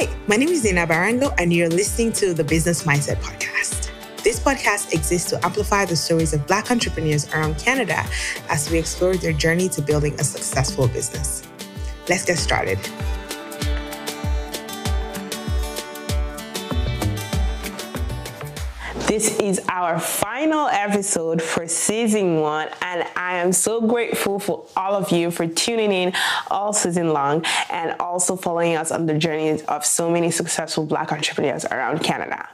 Hi, my name is Nina Barango, and you're listening to the Business Mindset Podcast. This podcast exists to amplify the stories of Black entrepreneurs around Canada as we explore their journey to building a successful business. Let's get started. This is our final episode for season one, and I am so grateful for all of you for tuning in all season long and also following us on the journey of so many successful Black entrepreneurs around Canada.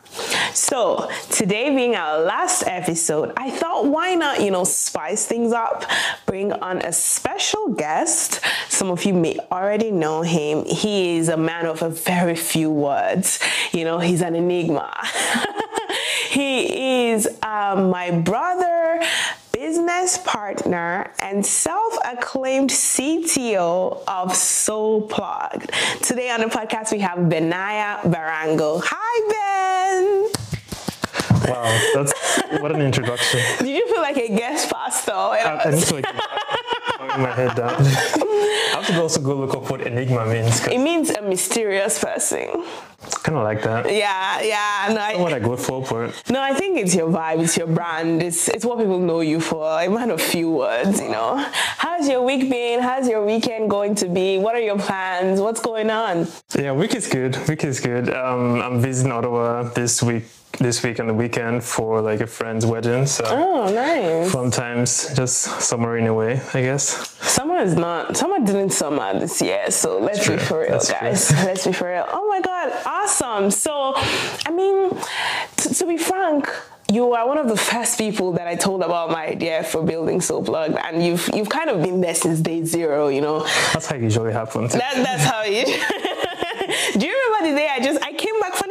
So, today being our last episode, I thought why not, you know, spice things up, bring on a special guest. Some of you may already know him. He is a man of a very few words, you know, he's an enigma. He is um, my brother, business partner, and self acclaimed CTO of SoPlugged. Today on the podcast, we have Benaiah Barango. Hi, Ben. Wow, that's what an introduction. Did you feel like a guest pastor? I, I need to like my head down. I have to also go look up what enigma means. It means a mysterious person. Kind of like that. Yeah, yeah. No, I, what I go for, but no, I think it's your vibe, it's your brand, it's it's what people know you for. I might a few words, you know. How's your week been? How's your weekend going to be? What are your plans? What's going on? Yeah, week is good. Week is good. Um, I'm visiting Ottawa this week this week and the weekend for like a friend's wedding. So oh, nice. Fun times, just summering away, I guess. Summer is not. Summer didn't summer this year, so let's be for real, That's guys. True. Let's be for real. Oh my god, awesome. So, I mean, t- to be frank you are one of the first people that I told about my idea for building SoPlugged, and you've you've kind of been there since day zero. You know, that's how it usually happens. That, that's how it. Do you remember the day I just I came back?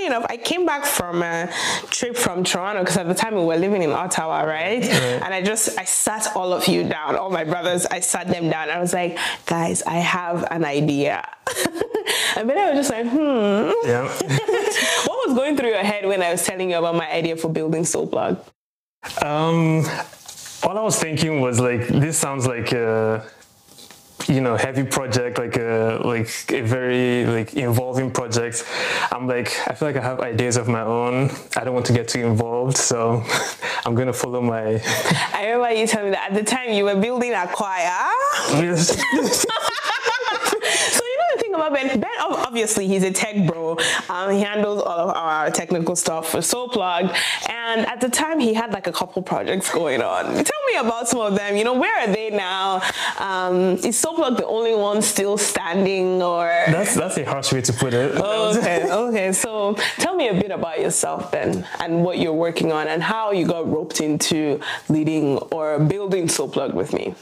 Funny enough, I came back from a trip from Toronto because at the time we were living in Ottawa, right? right? And I just I sat all of you down, all my brothers. I sat them down. I was like, guys, I have an idea. and then I was just like, hmm. Yeah. what was going through your head when I was telling you about my idea for building SoPlug? Um, all I was thinking was like, this sounds like a you know heavy project like a like a very like involving project. I'm like i feel like i have ideas of my own. I don't want to get too involved so i'm gonna follow my i remember you telling me that at the time you were building a choir about Ben. Ben, obviously, he's a tech bro. Um, he handles all of our technical stuff for SoPlug. And at the time, he had like a couple projects going on. Tell me about some of them. You know, where are they now? Um, is SoPlug the only one still standing, or that's that's a harsh way to put it. okay, okay. So tell me a bit about yourself, Ben, and what you're working on, and how you got roped into leading or building SoPlug with me.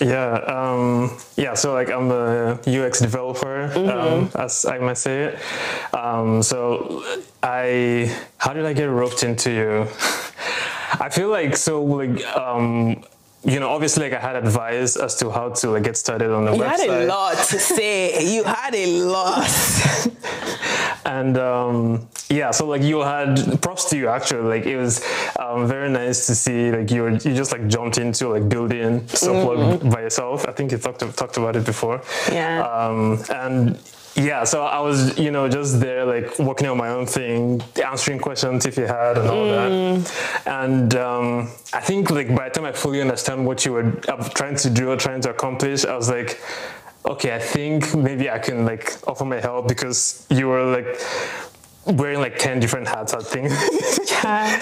Yeah, um, yeah. So like I'm a UX developer, um, mm-hmm. um, as I might say it. Um, so I, how did I get roped into you? I feel like so like um, you know, obviously, like I had advice as to how to like get started on the you website. You had a lot to say. you had a lot. and um, yeah, so like you had props to you actually. Like it was um, very nice to see like you were, you just like jumped into like building SoPlug mm-hmm. by yourself. I think you talked talked about it before. Yeah. Um, and yeah, so I was, you know, just there, like working on my own thing, answering questions if you had, and all mm. that. And um, I think, like, by the time I fully understand what you were trying to do or trying to accomplish, I was like, okay, I think maybe I can like offer my help because you were like wearing like 10 different hats, I think. yeah.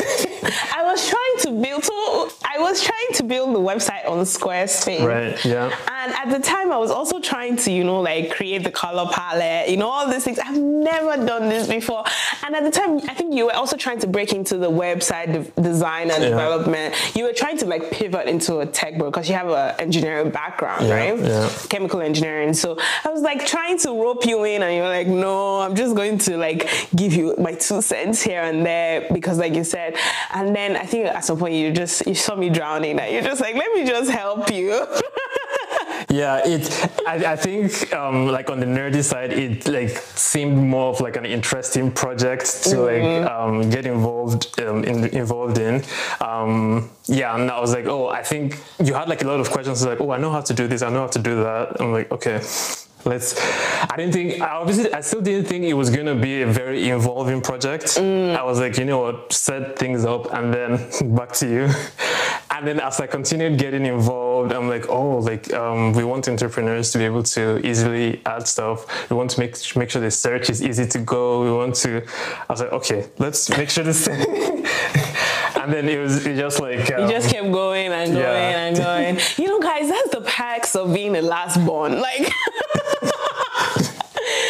I was trying to build, so I was trying to build the website on Squarespace. Right, yeah. And at the time, I was also trying to, you know, like create the color palette, you know, all these things. I've never done this before. And at the time, I think you were also trying to break into the website de- design and yeah. development. You were trying to like pivot into a tech bro because you have an engineering background, yeah, right? Yeah. Chemical engineering. So I was like trying to rope you in, and you're like, no, I'm just going to like give you my two cents here and there because, like you said, and then I think at some point you just you saw me drowning and you're just like, let me just help you. yeah, it. I, I think um, like on the nerdy side, it like seemed more of like an interesting project to mm-hmm. like um, get involved um, in, involved in. Um, yeah, and I was like, oh, I think you had like a lot of questions like, oh, I know how to do this, I know how to do that. I'm like, okay let's i didn't think obviously i still didn't think it was going to be a very involving project. Mm. i was like you know what set things up and then back to you. And then as i continued getting involved i'm like oh like um, we want entrepreneurs to be able to easily add stuff. We want to make make sure the search is easy to go. We want to i was like okay let's make sure this thing and then it was it just like um, you just kept going and going yeah. and going. You know guys that's the perks of being the last born like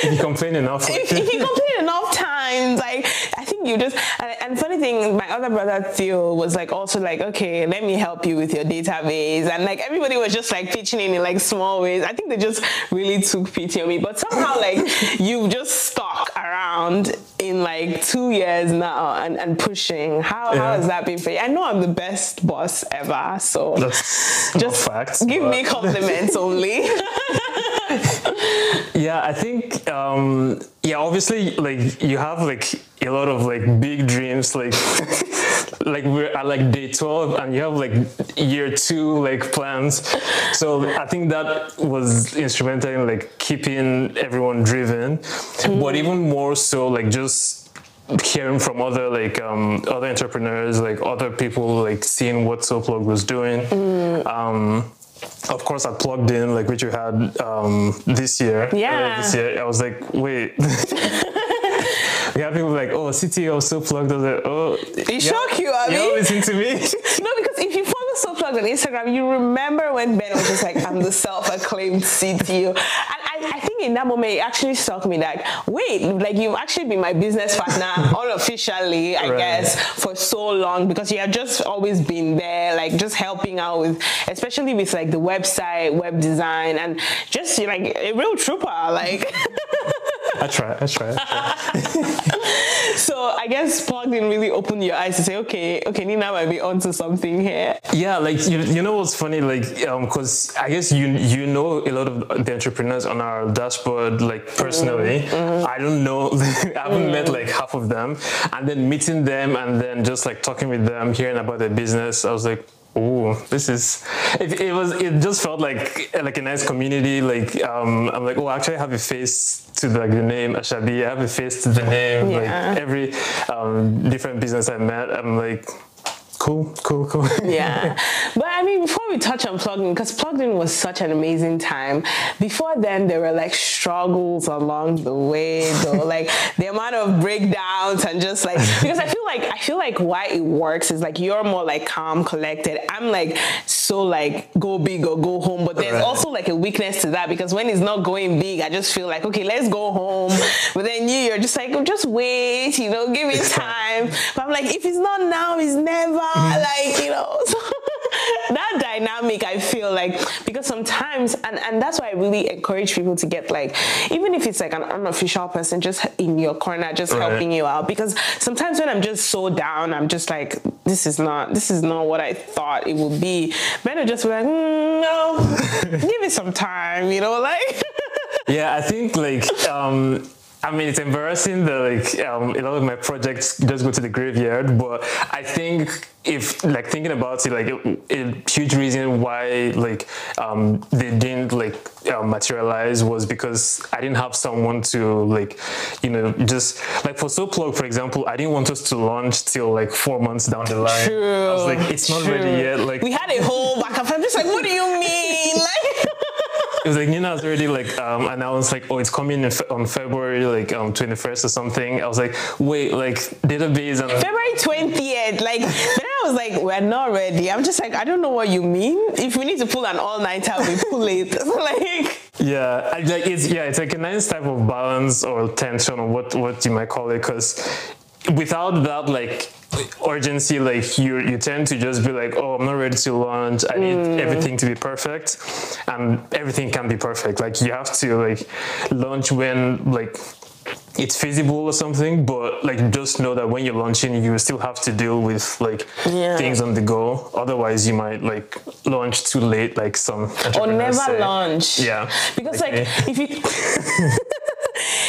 if you complain enough. If, if, you complain enough times, like I think you just and, and, funny thing, my other brother Theo was like also like, okay, let me help you with your database, and like everybody was just like pitching in in like small ways. I think they just really took pity on me, but somehow like you just stuck around in like two years now and, and pushing. How, yeah. how has that been for you? I know I'm the best boss ever, so That's just facts, give me compliments only. yeah, I think um, yeah, obviously like you have like a lot of like big dreams like like we're at like day 12 and you have like year two like plans so i think that was instrumental in like keeping everyone driven mm. but even more so like just hearing from other like um, other entrepreneurs like other people like seeing what soplug was doing mm. um, of course I plugged in like which you had um, this year. Yeah. This year I was like, wait. we have people like, oh, CTO SoPlugged. I was like, oh. It shock you, I mean. You listen to me. no, because if you follow SoPlugged on Instagram, you remember when Ben was just like, I'm the self-acclaimed CTO, and I, I think in that moment it actually struck me that wait, like you've actually been my business partner unofficially, I right. guess, for so long because you have just always been there, like just helping out with, especially with like the website, web design, and just you're like a real trooper, like. I try. I try. I try. so I guess plugged in really opened your eyes to say, okay, okay, Nina might be onto something here. Yeah, like you, you know what's funny, like because um, I guess you you know a lot of the entrepreneurs on our dashboard, like personally. Mm-hmm. I don't know. I haven't mm. met like half of them, and then meeting them and then just like talking with them, hearing about their business, I was like Oh, this is. It, it, was. It just felt like like a nice community. Like um, I'm like, oh, actually, I have a face to the, like the name Ashabi. I have a face to the name. Yeah. Like every um, different business I met, I'm like, Cool, cool, cool. yeah. But I mean, before we touch on plugged in, because plugged in was such an amazing time. Before then, there were like struggles along the way, though. like the amount of breakdowns and just like, because I feel like, I feel like why it works is like you're more like calm, collected. I'm like so like go big or go home. But there's right. also like a weakness to that because when it's not going big, I just feel like, okay, let's go home. But then you, you're just like, oh, just wait, you know, give me time. But I'm like, if it's not now, it's never. like you know so that dynamic i feel like because sometimes and and that's why i really encourage people to get like even if it's like an unofficial person just in your corner just right. helping you out because sometimes when i'm just so down i'm just like this is not this is not what i thought it would be but i just like mm, no give it some time you know like yeah i think like um I mean, it's embarrassing that like um, a lot of my projects just go to the graveyard, but I think if like thinking about it, like a, a huge reason why like um, they didn't like uh, materialize was because I didn't have someone to like, you know, just like for SoPlug, for example, I didn't want us to launch till like four months down the line. True. I was like, it's not True. ready yet. Like we had a whole backup. I'm just like, what do you mean? It was like Nina's already like um, announced like oh it's coming on February like um 21st or something. I was like wait like database and February 20th like then I was like we're not ready. I'm just like I don't know what you mean. If we need to pull an all nighter we pull it like. Yeah, like it's yeah it's like a nice type of balance or tension or what what you might call it because without that like urgency like you you tend to just be like oh i'm not ready to launch. I need mm. everything to be perfect. And everything can be perfect. Like you have to like launch when like it's feasible or something but like just know that when you're launching you still have to deal with like yeah. things on the go. Otherwise you might like launch too late like some or never say. launch. Yeah. Because like, like if you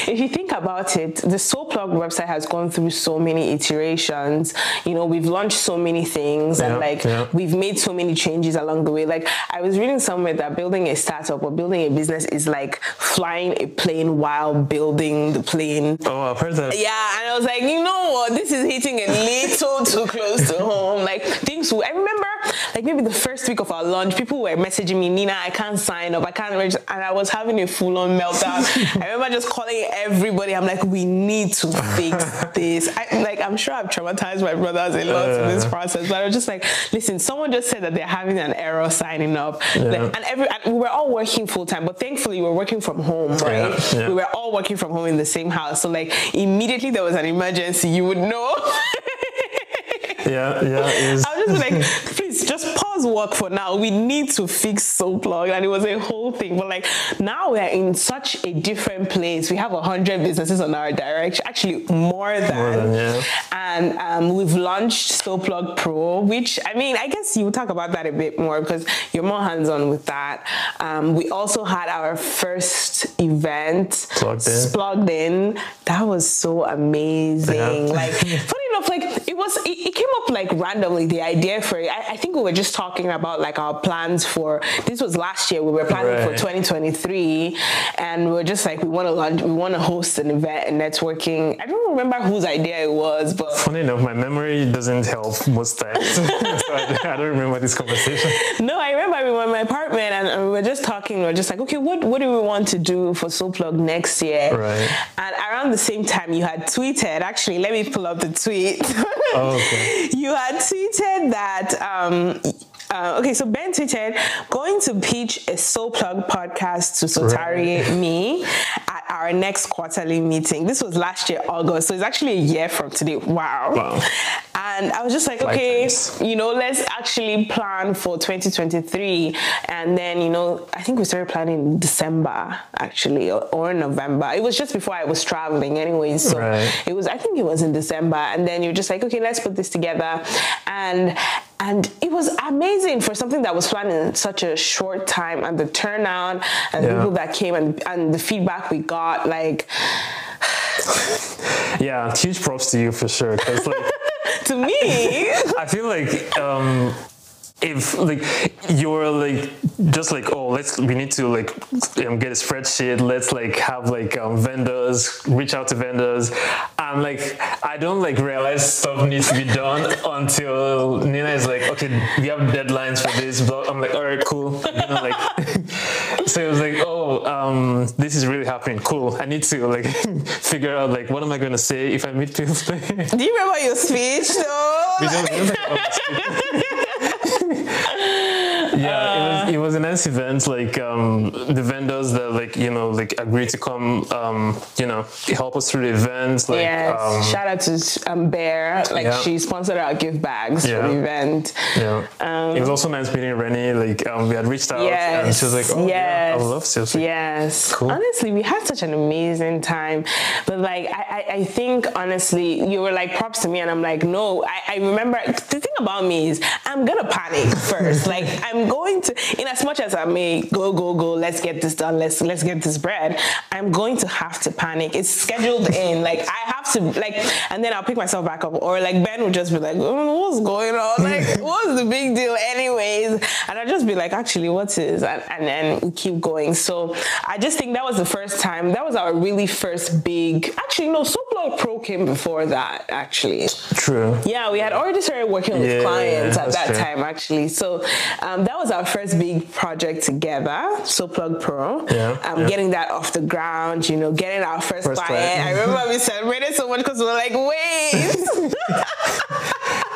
if you think about it, the SoPlug website has gone through so many iterations. You know, we've launched so many things and like yeah. we've made so many changes along the way. Like I was reading somewhere that building a startup or building a business is like flying a plane while building the plane. Oh, I've heard that. Yeah, and I was like, you know what? This is hitting a little too close to home. Like things. I remember, like maybe the first week of our launch, people were messaging me, Nina, I can't sign up, I can't register, and I was having a full-on meltdown. I remember just calling everybody. I'm like, we need to fix this. I, like I'm sure I've traumatized my brothers a lot in this Uh. process, but I was just like, listen, someone just said that they're having an error signing up, Yeah. Like, and every and we were all working full time, but thankfully we were working from home, right? Yeah, yeah. We were all working from home in the same house. So like immediately there was an emergency, you would know. Yeah, yeah. I was just like, pause work for now. We need to fix SoPlug. And it was a whole thing. But like now we're in such a different place. We have a hundred businesses on our direction, actually more than. More than, yeah. And um, we've launched SoPlug Pro, which I mean, I guess you talk about that a bit more because you're more hands-on with that. Um, we also had our first event Plugged in. plugged in. That was so amazing. Yeah. Like enough, like it was it, it came up like randomly the idea for it. I, I think we were just talking about like our plans for this was last year. We were planning for 2023 and we are just like we want to launch we want to host an event and networking. I don't remember whose idea it was, but funny enough, my memory doesn't help most times. so I, I don't remember this conversation. No, I remember we were in my apartment and, and we were just talking. We were just like, okay, what, what do we want to do for SoPlug next year? Right. And around the same time, you had tweeted. Actually, let me pull up the tweet. Oh, okay. you had tweeted that. Um, uh, okay, so Ben tweeted, going to pitch a SoPlug podcast to Sotari me at our next quarterly meeting. This was last year, August. So it's actually a year from today. Wow. Wow. And I was just like, okay, you know, let's actually plan for 2023. And then, you know, I think we started planning in December, actually, or, or November. It was just before I was traveling anyway. So Right. it was, I think it was in December. And then you're just like, okay, let's put this together. And and it was amazing for something that was planned in such a short time and the turnout and Yeah. people that came and, and the feedback we got, like Yeah, huge props to you for sure. Because like, to me, I feel like um, if like you're like just like oh let's we need to like um, get a spreadsheet. Let's like have like um, vendors reach out to vendors. And like I don't like realize stuff needs to be done until Nina is like okay we have deadlines for this. I'm like all right cool. You know like so it was like oh um, this is really happening. Cool. I need to like figure out like what am I gonna say if I meet people? Do you remember your speech though? we don't, we don't think about yeah, it was it was a nice event. Like um, the vendors that like you know like agreed to come, um, you know, help us through the event. Like yes. um, Shout out to um, Bear. Like Yeah. she sponsored our gift bags for the event. yeah, Um, it was also nice meeting Rennie. Like um, we had reached out and Yes. she was like, "Oh yeah, I would love to." I like, yes. Cool. Honestly, we had such an amazing time. But like, I, I, I think honestly, you were like props to me, and I'm like, no. I, I remember the thing about me is I'm gonna panic first. like I'm going to, in as much as I may go, go, go. Let's get this done. Let's let's get this bread. I'm going to have to panic. It's scheduled in. Like I have to like, and then I'll pick myself back up. Or like Ben would just be like, oh, what's going on? Like what's the big deal, anyways? And I'll just be like, actually, what is? And, and then we keep going. So I just think that was the first time. That was our really first big. Actually, no, Pro came before that. Actually, True. yeah, we had already started working with Yeah, clients at that true. time, actually. So um, that was our first big project together, SoPlug Pro. Yeah, Um, yeah. Getting that off the ground, you know, getting our first, First client. client. I remember we celebrated so much because we were like, wait.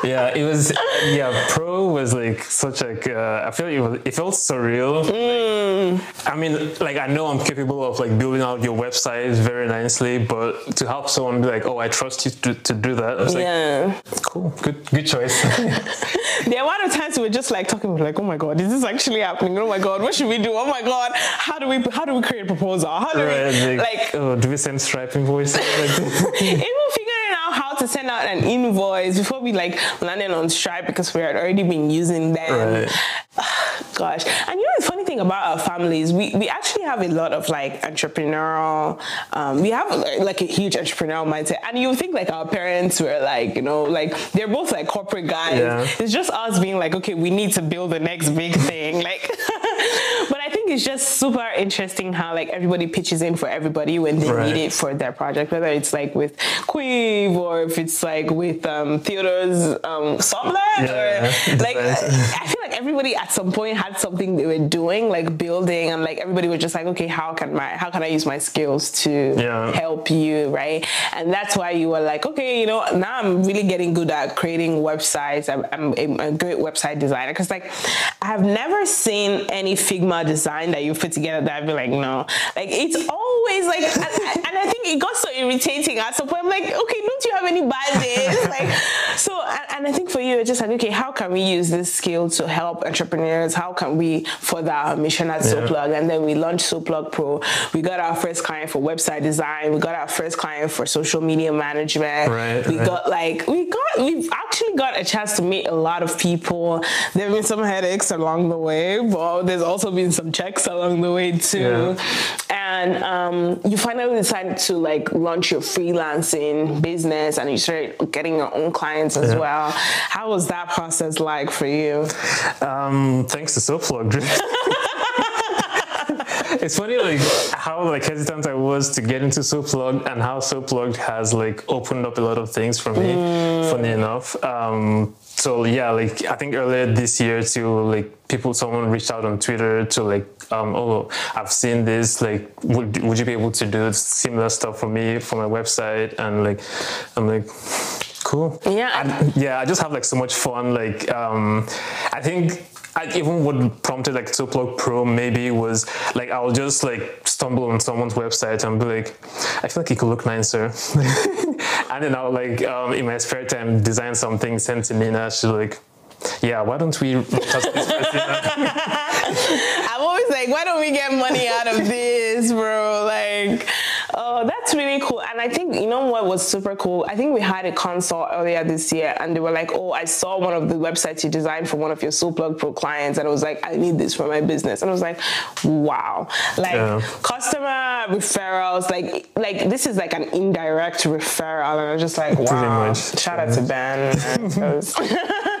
Yeah, it was. Yeah, pro was like such like. Uh, I feel it, was, it felt surreal. Mm. I mean, like I know I'm capable of like building out your website very nicely, but to help someone be like, "Oh, I trust you to, to do that," I was yeah. like, "Cool, good, good choice." The amount of times we were just like talking, like, oh my god, is this actually happening? Oh my god, what should we do? Oh my god, how do we how do we create a proposal? How do right? we Like, like oh, do we send Stripe invoices? Like, even figuring out how to send out an invoice before we like landed on Stripe because we had already been using them. Right. gosh. And you know, the funny thing about our families, we, we actually have a lot of like entrepreneurial, um, we have like a huge entrepreneurial mindset. And you think like our parents were like, you know, like they're both like corporate guys. Yeah. It's just us being like, okay, we need to build the next big thing. Like, think it's just super interesting how like everybody pitches in for everybody when they Right. need it for their project, whether it's like with Queve or if it's like with um, Theodore's um, Sublet Yeah, or like. I feel like everybody at some point had something they were doing, like building, and like everybody was just like, okay, how can my how can I use my skills to Yeah. help you, right? And that's why you were like, okay, you know, now I'm really getting good at creating websites. I'm, I'm a, a great website designer because like I have never seen any Figma design that you put together that I'd be like, no, like it's always like, and, and I think it got so irritating at some point. I'm like, okay, don't you have any bad days? like, so, and, and I think for you, it's just like, okay, how can we use this skill to help entrepreneurs? How can we further our mission at Yeah. SoPlug? And then we launched SoPlug Pro. We got our first client for website design. We got our first client for social media management. Right, we right. got like, we got, we've actually got a chance to meet a lot of people. There have been some headaches along the way, but there's also been some checks along the way too. Yeah. And um, you finally decided to like launch your freelancing business and you started getting your own clients as Yeah. well. How was that process like for you? Um, thanks to SoPlug. it's funny like how like hesitant I was to get into SoPlug and how SoPlug has like opened up a lot of things for me. Funny enough. Um, so yeah, like I think earlier this year too, like people, someone reached out on Twitter to like, um, oh, I've seen this. Like, would would you be able to do similar stuff for me for my website? And like, I'm like, cool. Yeah. And yeah, I just have like so much fun. Like, um, I think I, even what prompted like SoPlug Pro maybe was like I'll just like stumble on someone's website and be like, I feel like it could look nicer, and then I'll like um, in my spare time design something, send to Nina. She's like. Yeah, why don't we? I'm always like, why don't we get money out of this, bro? Like, oh, that's really cool. And I think, you know what was super cool? I think we had a consult earlier this year and they were like, oh, I saw one of the websites you designed for one of your SoPlug Pro clients. And I was like, I need this for my business. And I was like, wow. Like, Yeah. customer referrals, like, like this is like an indirect referral. And I was just like, wow. Shout out to Ben.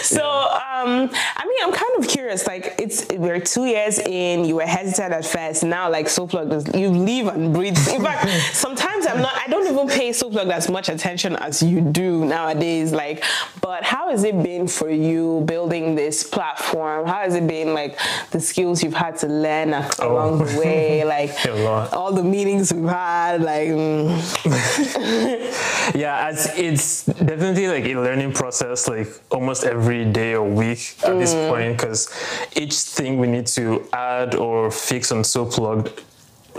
so um i mean i'm kind of curious like it's we're two years in you were hesitant at first now like soplug is you live and breathe. In fact sometimes i'm not i don't even pay soplug as much attention as you do nowadays like but how has it been for you building this platform? How has it been like the skills you've had to learn ac- along the way like A lot. all the meetings we've had like mm, yeah, it's definitely like a learning process, like almost every day or week at this point, because each thing we need to add or fix on SoPlug,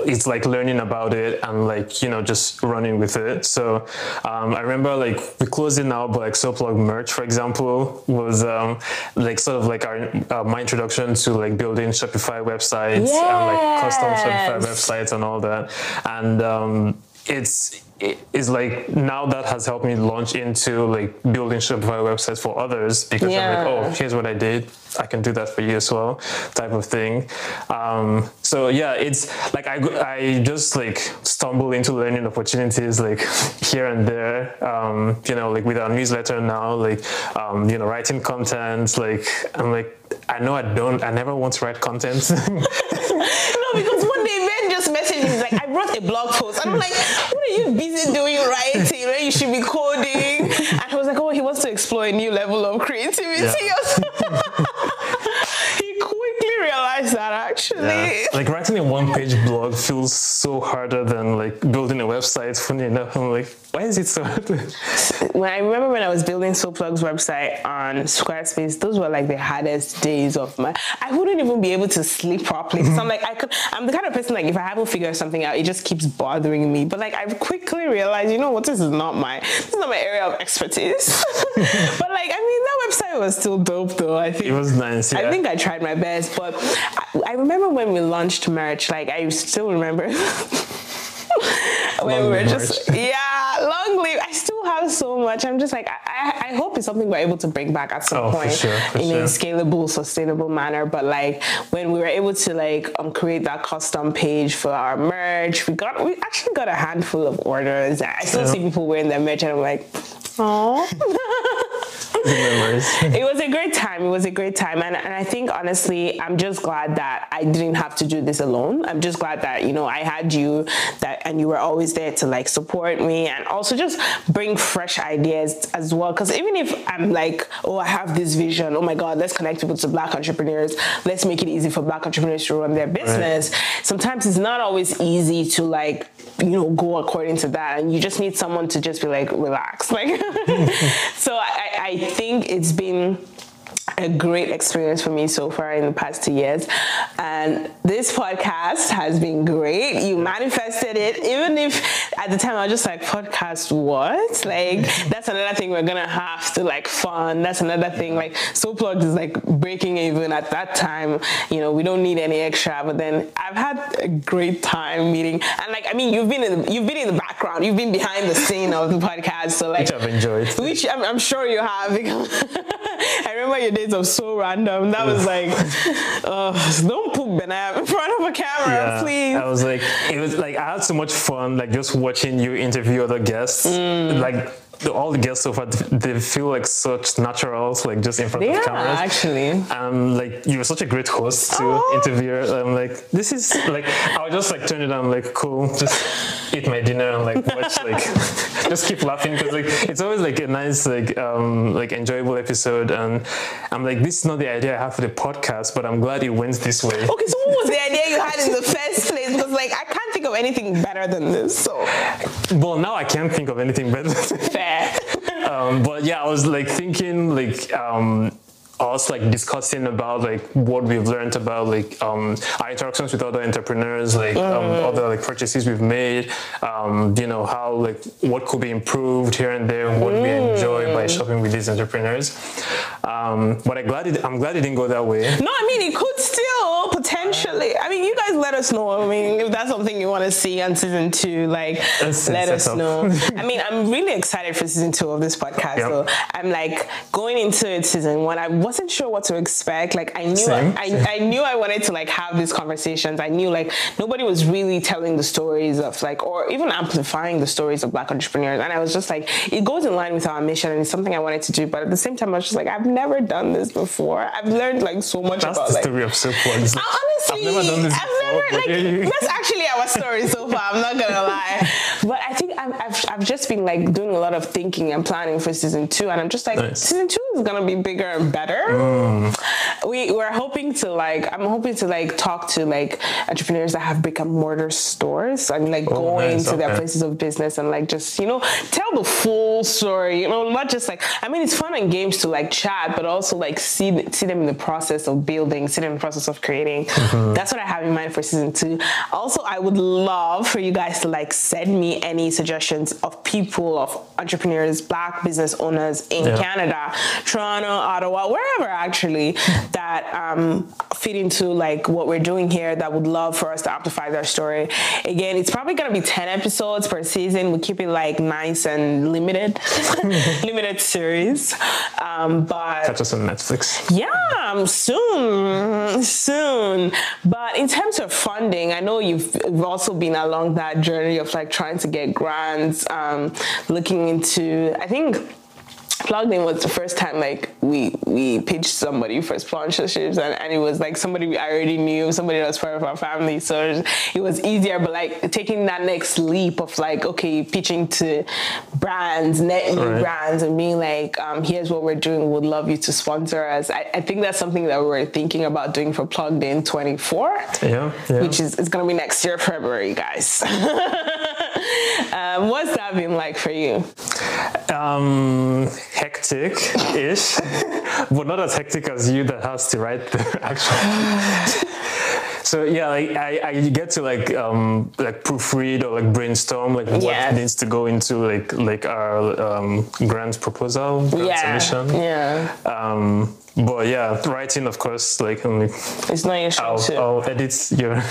it's like learning about it and like you know just running with it. So um, I remember like we closed it now, but like SoPlug merch, for example, was um, like sort of like our uh, my introduction to like building Shopify websites and like custom Shopify websites and all that, and um, it's it is like now that has helped me launch into like building Shopify websites for others because I'm like, oh, here's what I did. I can do that for you as well, type of thing. Um, so yeah, it's like I, I just like stumble into learning opportunities like here and there. Um, you know, like with our newsletter now, like um, you know, writing content. Like I'm like, I know I don't, I never want to write content. No, because one day Ben just messaged me, he's like, I wrote a blog post. And I'm like, what are you busy doing writing? Right? You should be coding. And he was like, oh, he wants to explore a new level of creativity. he quickly realized that actually. Yeah. Like writing a one-page blog feels so harder than like building a website. Funny enough, I'm like, why is it so hard? When I remember when I was building SoPlug's website on Squarespace, those were like the hardest days of my. I wouldn't even be able to sleep properly. So I'm like, I could. I'm the kind of person like if I haven't figured something out, it just keeps bothering me. But like I've quickly realized, you know what, this is not my this is not my area of expertise. but like I mean, that website was still dope though. I think It was nice. Yeah. I think I tried my best, but I, I remember when we launched merch. Like I still remember when we were just merch. yeah, long live. I still have have so much. I'm just like, I, I hope it's something we're able to bring back at some Oh, for point sure, for in sure. a scalable, sustainable manner. But like when we were able to like um, create that custom page for our merch, we got we actually got a handful of orders. I still Yeah. see people wearing their merch, and I'm like, oh. It was a great time. It was a great time. And, and I think honestly, I'm just glad that I didn't have to do this alone. I'm just glad that, you know, I had you that and you were always there to like support me and also just bring fresh ideas as well. Cause even if I'm like, oh, I have this vision, oh my God, let's connect people to black entrepreneurs. Let's make it easy for black entrepreneurs to run their business. Sometimes it's not always easy to like, you know, go according to that. And you just need someone to just be like, relax. Like so I, I think it's been a great experience for me so far in the past two years. And this podcast has been great. You manifested it, even if at the time I was just like, podcast what? Like, that's another thing we're gonna have to like fund. That's another thing. Like, SoPlugged is like breaking even at that time. You know, we don't need any extra. But then I've had a great time meeting. And like, I mean, you've been in the, you've been in the background, you've been behind the scene of the podcast. So like, Which I've enjoyed. which I'm, I'm sure you have. Because I remember your days of so random. That was like, uh, don't put Benab in front of a camera, please. I was like, it was like I had so much fun, like just watching you interview other guests. Mm. Like the, all the guests so far, they feel like such naturals, like just in front Yeah, of cameras. actually. Um, like you were such a great host to interview. I'm like, this is like, I would just like turn it on, like, cool, just eat my dinner and like watch, like, just keep laughing because like it's always like a nice, like, um, like enjoyable episode. And I'm like, this is not the idea I have for the podcast, but I'm glad it went this way. Okay, so what was the idea you had in the first place? Because like I can't think of anything better than this. So Well, now I can't think of anything better. fair. um, but yeah, I was like thinking like um, us like discussing about like what we've learned about like um, our interactions with other entrepreneurs, like um, other like purchases we've made, um, you know how like what could be improved here and there, what we enjoy by shopping with these entrepreneurs. Um, but I glad it, I'm glad it didn't go that way. No, I mean it could still potentially. I mean, you guys let us know. I mean, if that's something you want to see on season two, like Let's let us up. know. I mean, I'm really excited for season two of this podcast. Yep. So I'm like going into it season one. I wasn't sure what to expect. Like I knew Same, I. I, I knew I wanted to like have these conversations. I knew like nobody was really telling the stories of like or even amplifying the stories of black entrepreneurs. And I was just like, it goes in line with our mission and it's something I wanted to do. But at the same time, I was just like, I've never done this before. I've learned like so much That's about the like story of Silk Plugs. Honestly, I've never done this I've before, never, like, here you- that's actually our story so far. I'm not gonna lie, but I think I'm, I've, I've just been like doing a lot of thinking and planning for season two, and I'm just like, Nice. season two is gonna be bigger and better. Mm. We we're hoping to like, I'm hoping to like talk to like entrepreneurs that have brick and mortar stores and like go Oh, nice, into their places of business and like just you know tell the full story. You know, not just like I mean, it's fun and games to like chat, but also like see see them in the process of building, see them in the process of creating. Mm-hmm. That's what I have in mind for season two. Also, I would love for you guys to like send me any suggestions of people, of entrepreneurs, black business owners in Yeah. Canada, Toronto, Ottawa, wherever actually that um, fit into like what we're doing here that would love for us to amplify their story. Again, it's probably gonna be 10 episodes per season. We keep it like nice and limited, limited series. Um, but Catch us on Netflix. yeah, um, soon, soon. But in terms of funding, I know you've, also been along that journey of like trying to get grants, um, looking into. I think plugged in was the first time like we we pitched somebody for sponsorships and, and it was like somebody we already knew somebody that was part of our family so it was, it was easier but like taking that next leap of like okay pitching to brands net new Right. brands and being like um, here's what we're doing would love you to sponsor us I, I think that's something that we're thinking about doing for plugged in 24 Yeah, yeah. which is it's gonna be next year February guys um, what's that been like for you Um, hectic ish, but not as hectic as you that has to write the actual. so yeah, like I, I get to like um like proofread or like brainstorm like what Yes. needs to go into like like our um grant proposal, grant yeah submission. yeah Um, but yeah, writing of course like only it's not your show I'll, too. I'll edit your.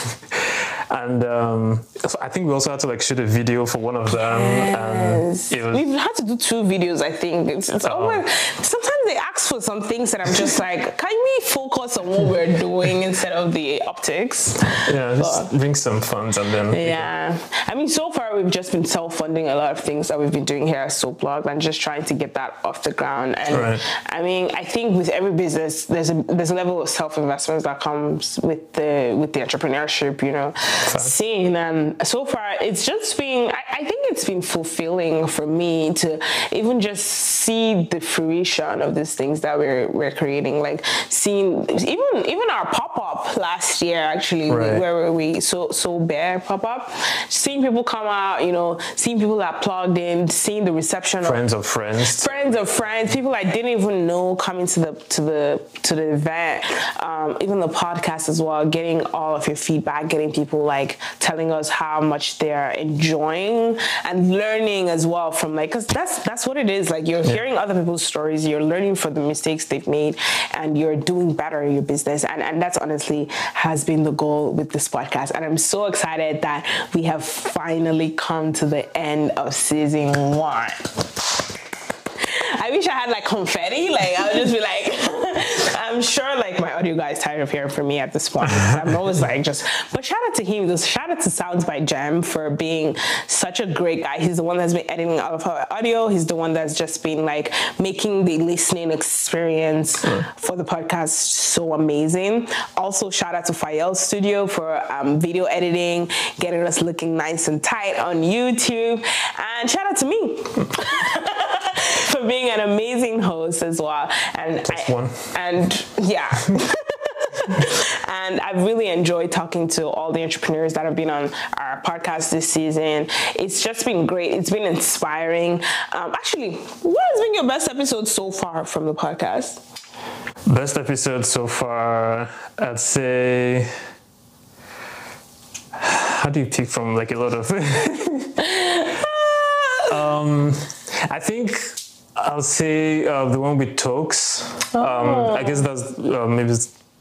And um, I think we also had to like shoot a video for one of them. Yes. Was, We've had to do two videos, I think. It's, it's always, sometimes they ask for some things that I'm just like, can we focus on what we're doing instead of the optics? yeah, just bring some funds and then Yeah. I mean, so far we've just been self-funding a lot of things that we've been doing here at SoPlug and just trying to get that off the ground. And Right. I mean, I think with every business, there's a there's a level of self-investment that comes with the with the entrepreneurship, you know, scene. And um, so far, it's just been. I, I think it's been fulfilling for me to even just see the fruition of these things that we're we're creating. Like seeing even even our pop-up last year, actually, Right. where were we? So so bear pop-up, seeing people come out, you know, seeing people that plugged in, seeing the reception of friends of friends. friends of friends, people I didn't even know coming to the to the to the event, um, even the podcast as well. Getting all of your feedback, getting people like telling us how much they're enjoying and learning as well from like, cause that's that's what it is. Like you're hearing other people's stories, you're learning from the mistakes they've made, and you're doing better in your business. And and that's honestly has been the goal with this podcast. And I'm so excited that we have finally come to the end of season one. I wish I had like confetti. Like I would just be like, I'm sure like my audio guy is tired of hearing from me at this point. I'm always like just. But shout out to him. Shout out to Sounds by Jam for being such a great guy. He's the one that's been editing all of our audio. He's the one that's just been like making the listening experience for the podcast so amazing. Also shout out to Fayel Studio for um, video editing, getting us looking nice and tight on YouTube, and shout out to me. for being an amazing host as well. And I- one. And yeah. and I've really enjoyed talking to all the entrepreneurs that have been on our podcast this season. It's just been great. It's been inspiring. Um, actually, what has been your best episode so far from the podcast? Best episode so far, I'd say. How do you pick from like a lot of? um, I think I'll say uh, the one with Tokes. Um, I guess that's uh, maybe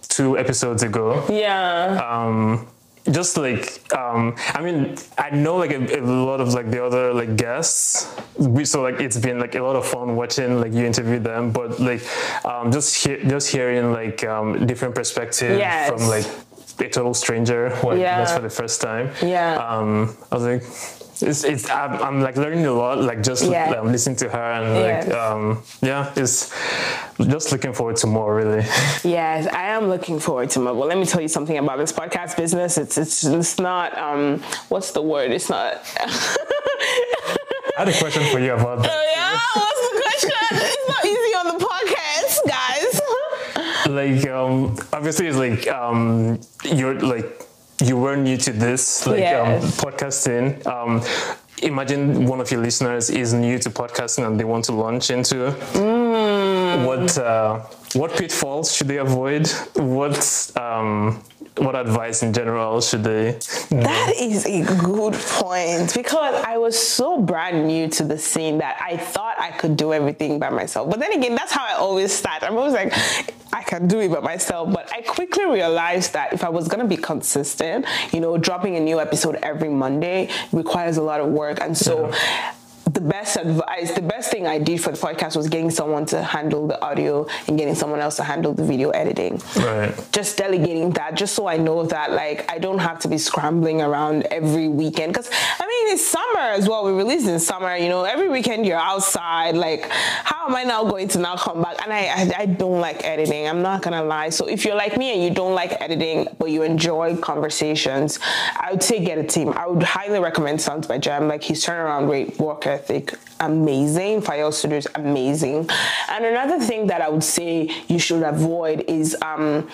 two episodes ago. Yeah. um just like um i mean i know like a, a lot of like the other like guests we so like it's been like a lot of fun watching like you interview them but like um just hear, just hearing like um different perspective Yes. from like a total stranger Yeah. met for the first time Yeah. um i was like it's, it's I'm, I'm like learning a lot like just Yeah. um, listening to her and Yes. like um yeah it's just looking forward to more really Yes, I am looking forward to more. Well, let me tell you something about this podcast business. It's it's it's not um what's the word? It's not i had a question for you about that Oh yeah, what's the question? It's not easy on the podcast, guys. like um obviously it's like um you're like you were new to this like um podcasting. Um imagine one of your listeners is new to podcasting and they want to launch into Mm. what uh what pitfalls should they avoid? What um what advice in general should they That is a good point because I was so brand new to the scene that I thought I could do everything by myself. But then again, that's how I always start. I'm always like, I can do it by myself. But I quickly realized that if I was gonna be consistent, you know, dropping a new episode every Monday requires a lot of work. And so the best advice, the best thing I did for the podcast was getting someone to handle the audio and getting someone else to handle the video editing. Right. Just delegating that just so I know that like I don't have to be scrambling around every weekend. Because I mean it's summer as well. We release in summer you know every weekend you're outside like how am I now going to now come back? And I, I I don't like editing I'm not gonna lie. So if you're like me and you don't like editing but you enjoy conversations I would say get a team. I would highly recommend Sounds by Jam. Like his turnaround rate work ethic amazing Fire Studios amazing. And another thing that I would say you should avoid is um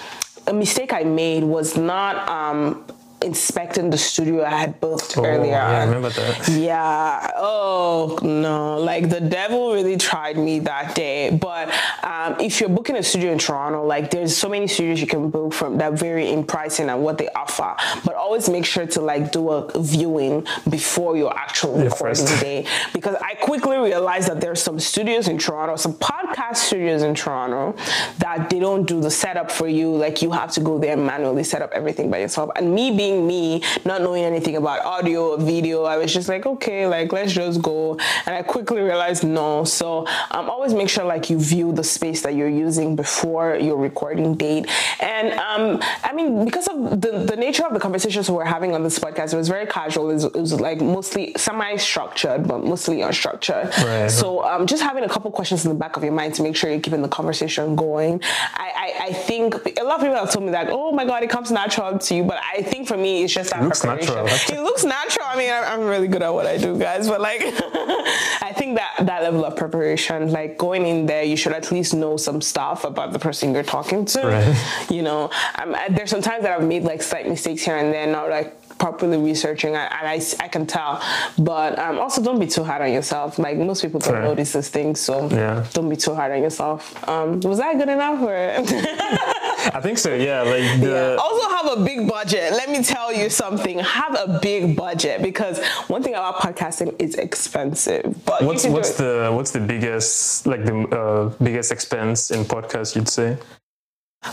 a mistake I made was not um, inspecting the studio I had booked oh, earlier. yeah i remember that Yeah. Oh no. Like the devil really tried me that day. But um, if you're booking a studio in Toronto, like there's so many studios you can book from that vary in pricing and what they offer. But always make sure to like do a viewing before your actual recording first. day. Because I quickly realized that there's some studios in Toronto, some podcast studios in Toronto that they don't do the setup for you. Like you have to go there and manually set up everything by yourself. And me being being me, not knowing anything about audio or video, I was just like, okay, like let's just go. And I quickly realized no. So um, always make sure like you view the space that you're using before your recording date. And um, I mean, because of the, the nature of the conversations we're having on this podcast, it was very casual. It was, it was like mostly semi-structured, but mostly unstructured. Right. So um, just having a couple questions in the back of your mind to make sure you're keeping the conversation going. I, I, I think a lot of people have told me that, oh my God, it comes natural to you. But I think for me, it's just that it looks natural. It looks natural. I mean, I'm, I'm really good at what I do, guys. But like, I think that that level of preparation, like going in there, you should at least know some stuff about the person you're talking to. Right. You know, um, there's some times that I've made like slight mistakes here and there, not like properly researching and I, I can tell. But um, also don't be too hard on yourself. Like most people don't right. notice these things so yeah. don't be too hard on yourself. Um, was that good enough or? I think so yeah like the... yeah. also have a big budget. Let me tell you something. Have a big budget because one thing about podcasting is expensive but what's what's the what's the biggest like the uh, biggest expense in podcast you'd say?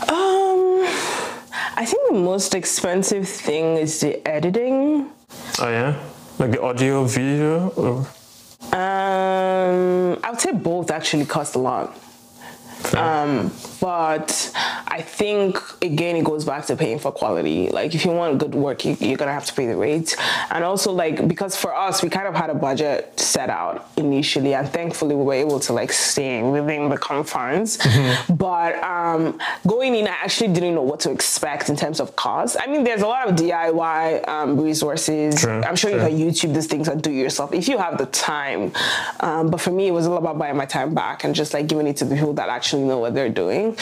Um I think the most expensive thing is the editing. Oh yeah, like the audio, video, or? Um, I would say both actually cost a lot. Um, but I think again it goes back to paying for quality. Like if you want good work, you, are gonna have to pay the rate. And also like because for us we kind of had a budget set out initially, and thankfully we were able to like stay within the confines. Mm-hmm. But um, going in, I actually didn't know what to expect in terms of cost. I mean, there's a lot of DIY um, resources. True, I'm sure true. you can YouTube these things and do yourself if you have the time. Um, but for me, it was all about buying my time back and just like giving it to the people that actually know what they're doing.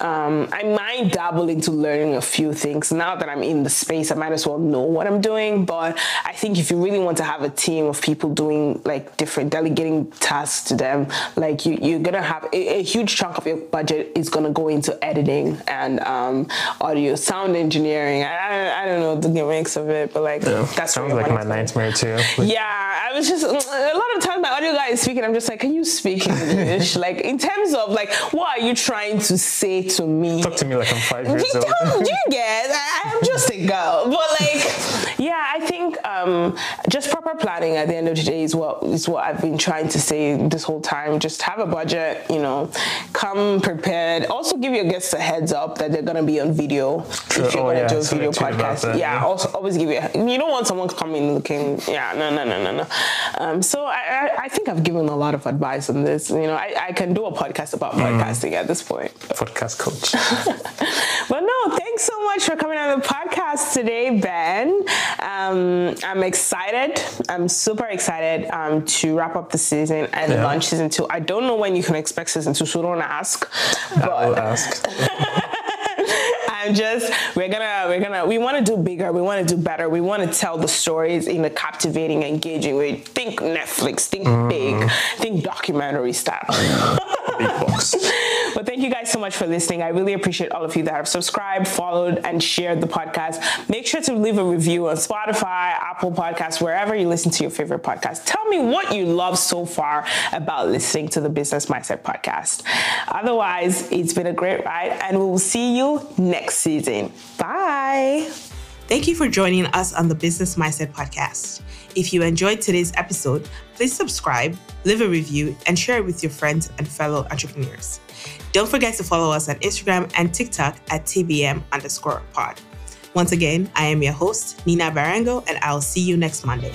Um, I might dabble into learning a few things. Now that I'm in the space, I might as well know what I'm doing. But I think if you really want to have a team of people doing like different, delegating tasks to them, like you, you're gonna have a, a huge chunk of your budget is gonna go into editing and um, audio, sound engineering. I, I, I, don't know the mix of it, but like yeah, that sounds like my nightmare too. Like, yeah, I was just a lot of times my audio guy is speaking. I'm just like, can you speak English? like in terms of like, what are you trying to say to me? Talk to me like I'm five years you old. do you get? I, am just a girl, but like, yeah, I think um, just proper planning at the end of the day is what is what I've been trying to say this whole time. Just have a budget, you know, come prepared. Also, give your guests a heads up that they're gonna be on video True. if you're oh, gonna yeah. do a so video podcast. That, yeah, yeah, also always give you. You don't want someone coming looking. Yeah, no, no, no, no, no. Um, so I, I, I, think I've given a lot of advice on this. You know, I, I can do a podcast about mm. podcasting at this point. Podcast coach. but no, thanks so much for coming on the podcast today, Ben. Um, I'm excited. I'm super excited um, to wrap up the season and yeah. launch season two. I don't know when you can expect season two, so don't ask. But I will ask. Just we're gonna we're gonna we want to do bigger. We want to do better. We want to tell the stories in a captivating, engaging way. Think Netflix. Think mm. big. Think documentary style. big box. But thank you guys so much for listening. I really appreciate all of you that have subscribed, followed, and shared the podcast. Make sure to leave a review on Spotify, Apple Podcasts, wherever you listen to your favorite podcast. Tell me what you love so far about listening to the Business Mindset podcast. Otherwise, it's been a great ride, and we will see you next season. Bye. Thank you for joining us on the Business Mindset podcast. If you enjoyed today's episode, please subscribe, leave a review, and share it with your friends and fellow entrepreneurs. Don't forget to follow us on Instagram and TikTok at TBM underscore pod. Once again, I am your host, Nina Barango, and I'll see you next Monday.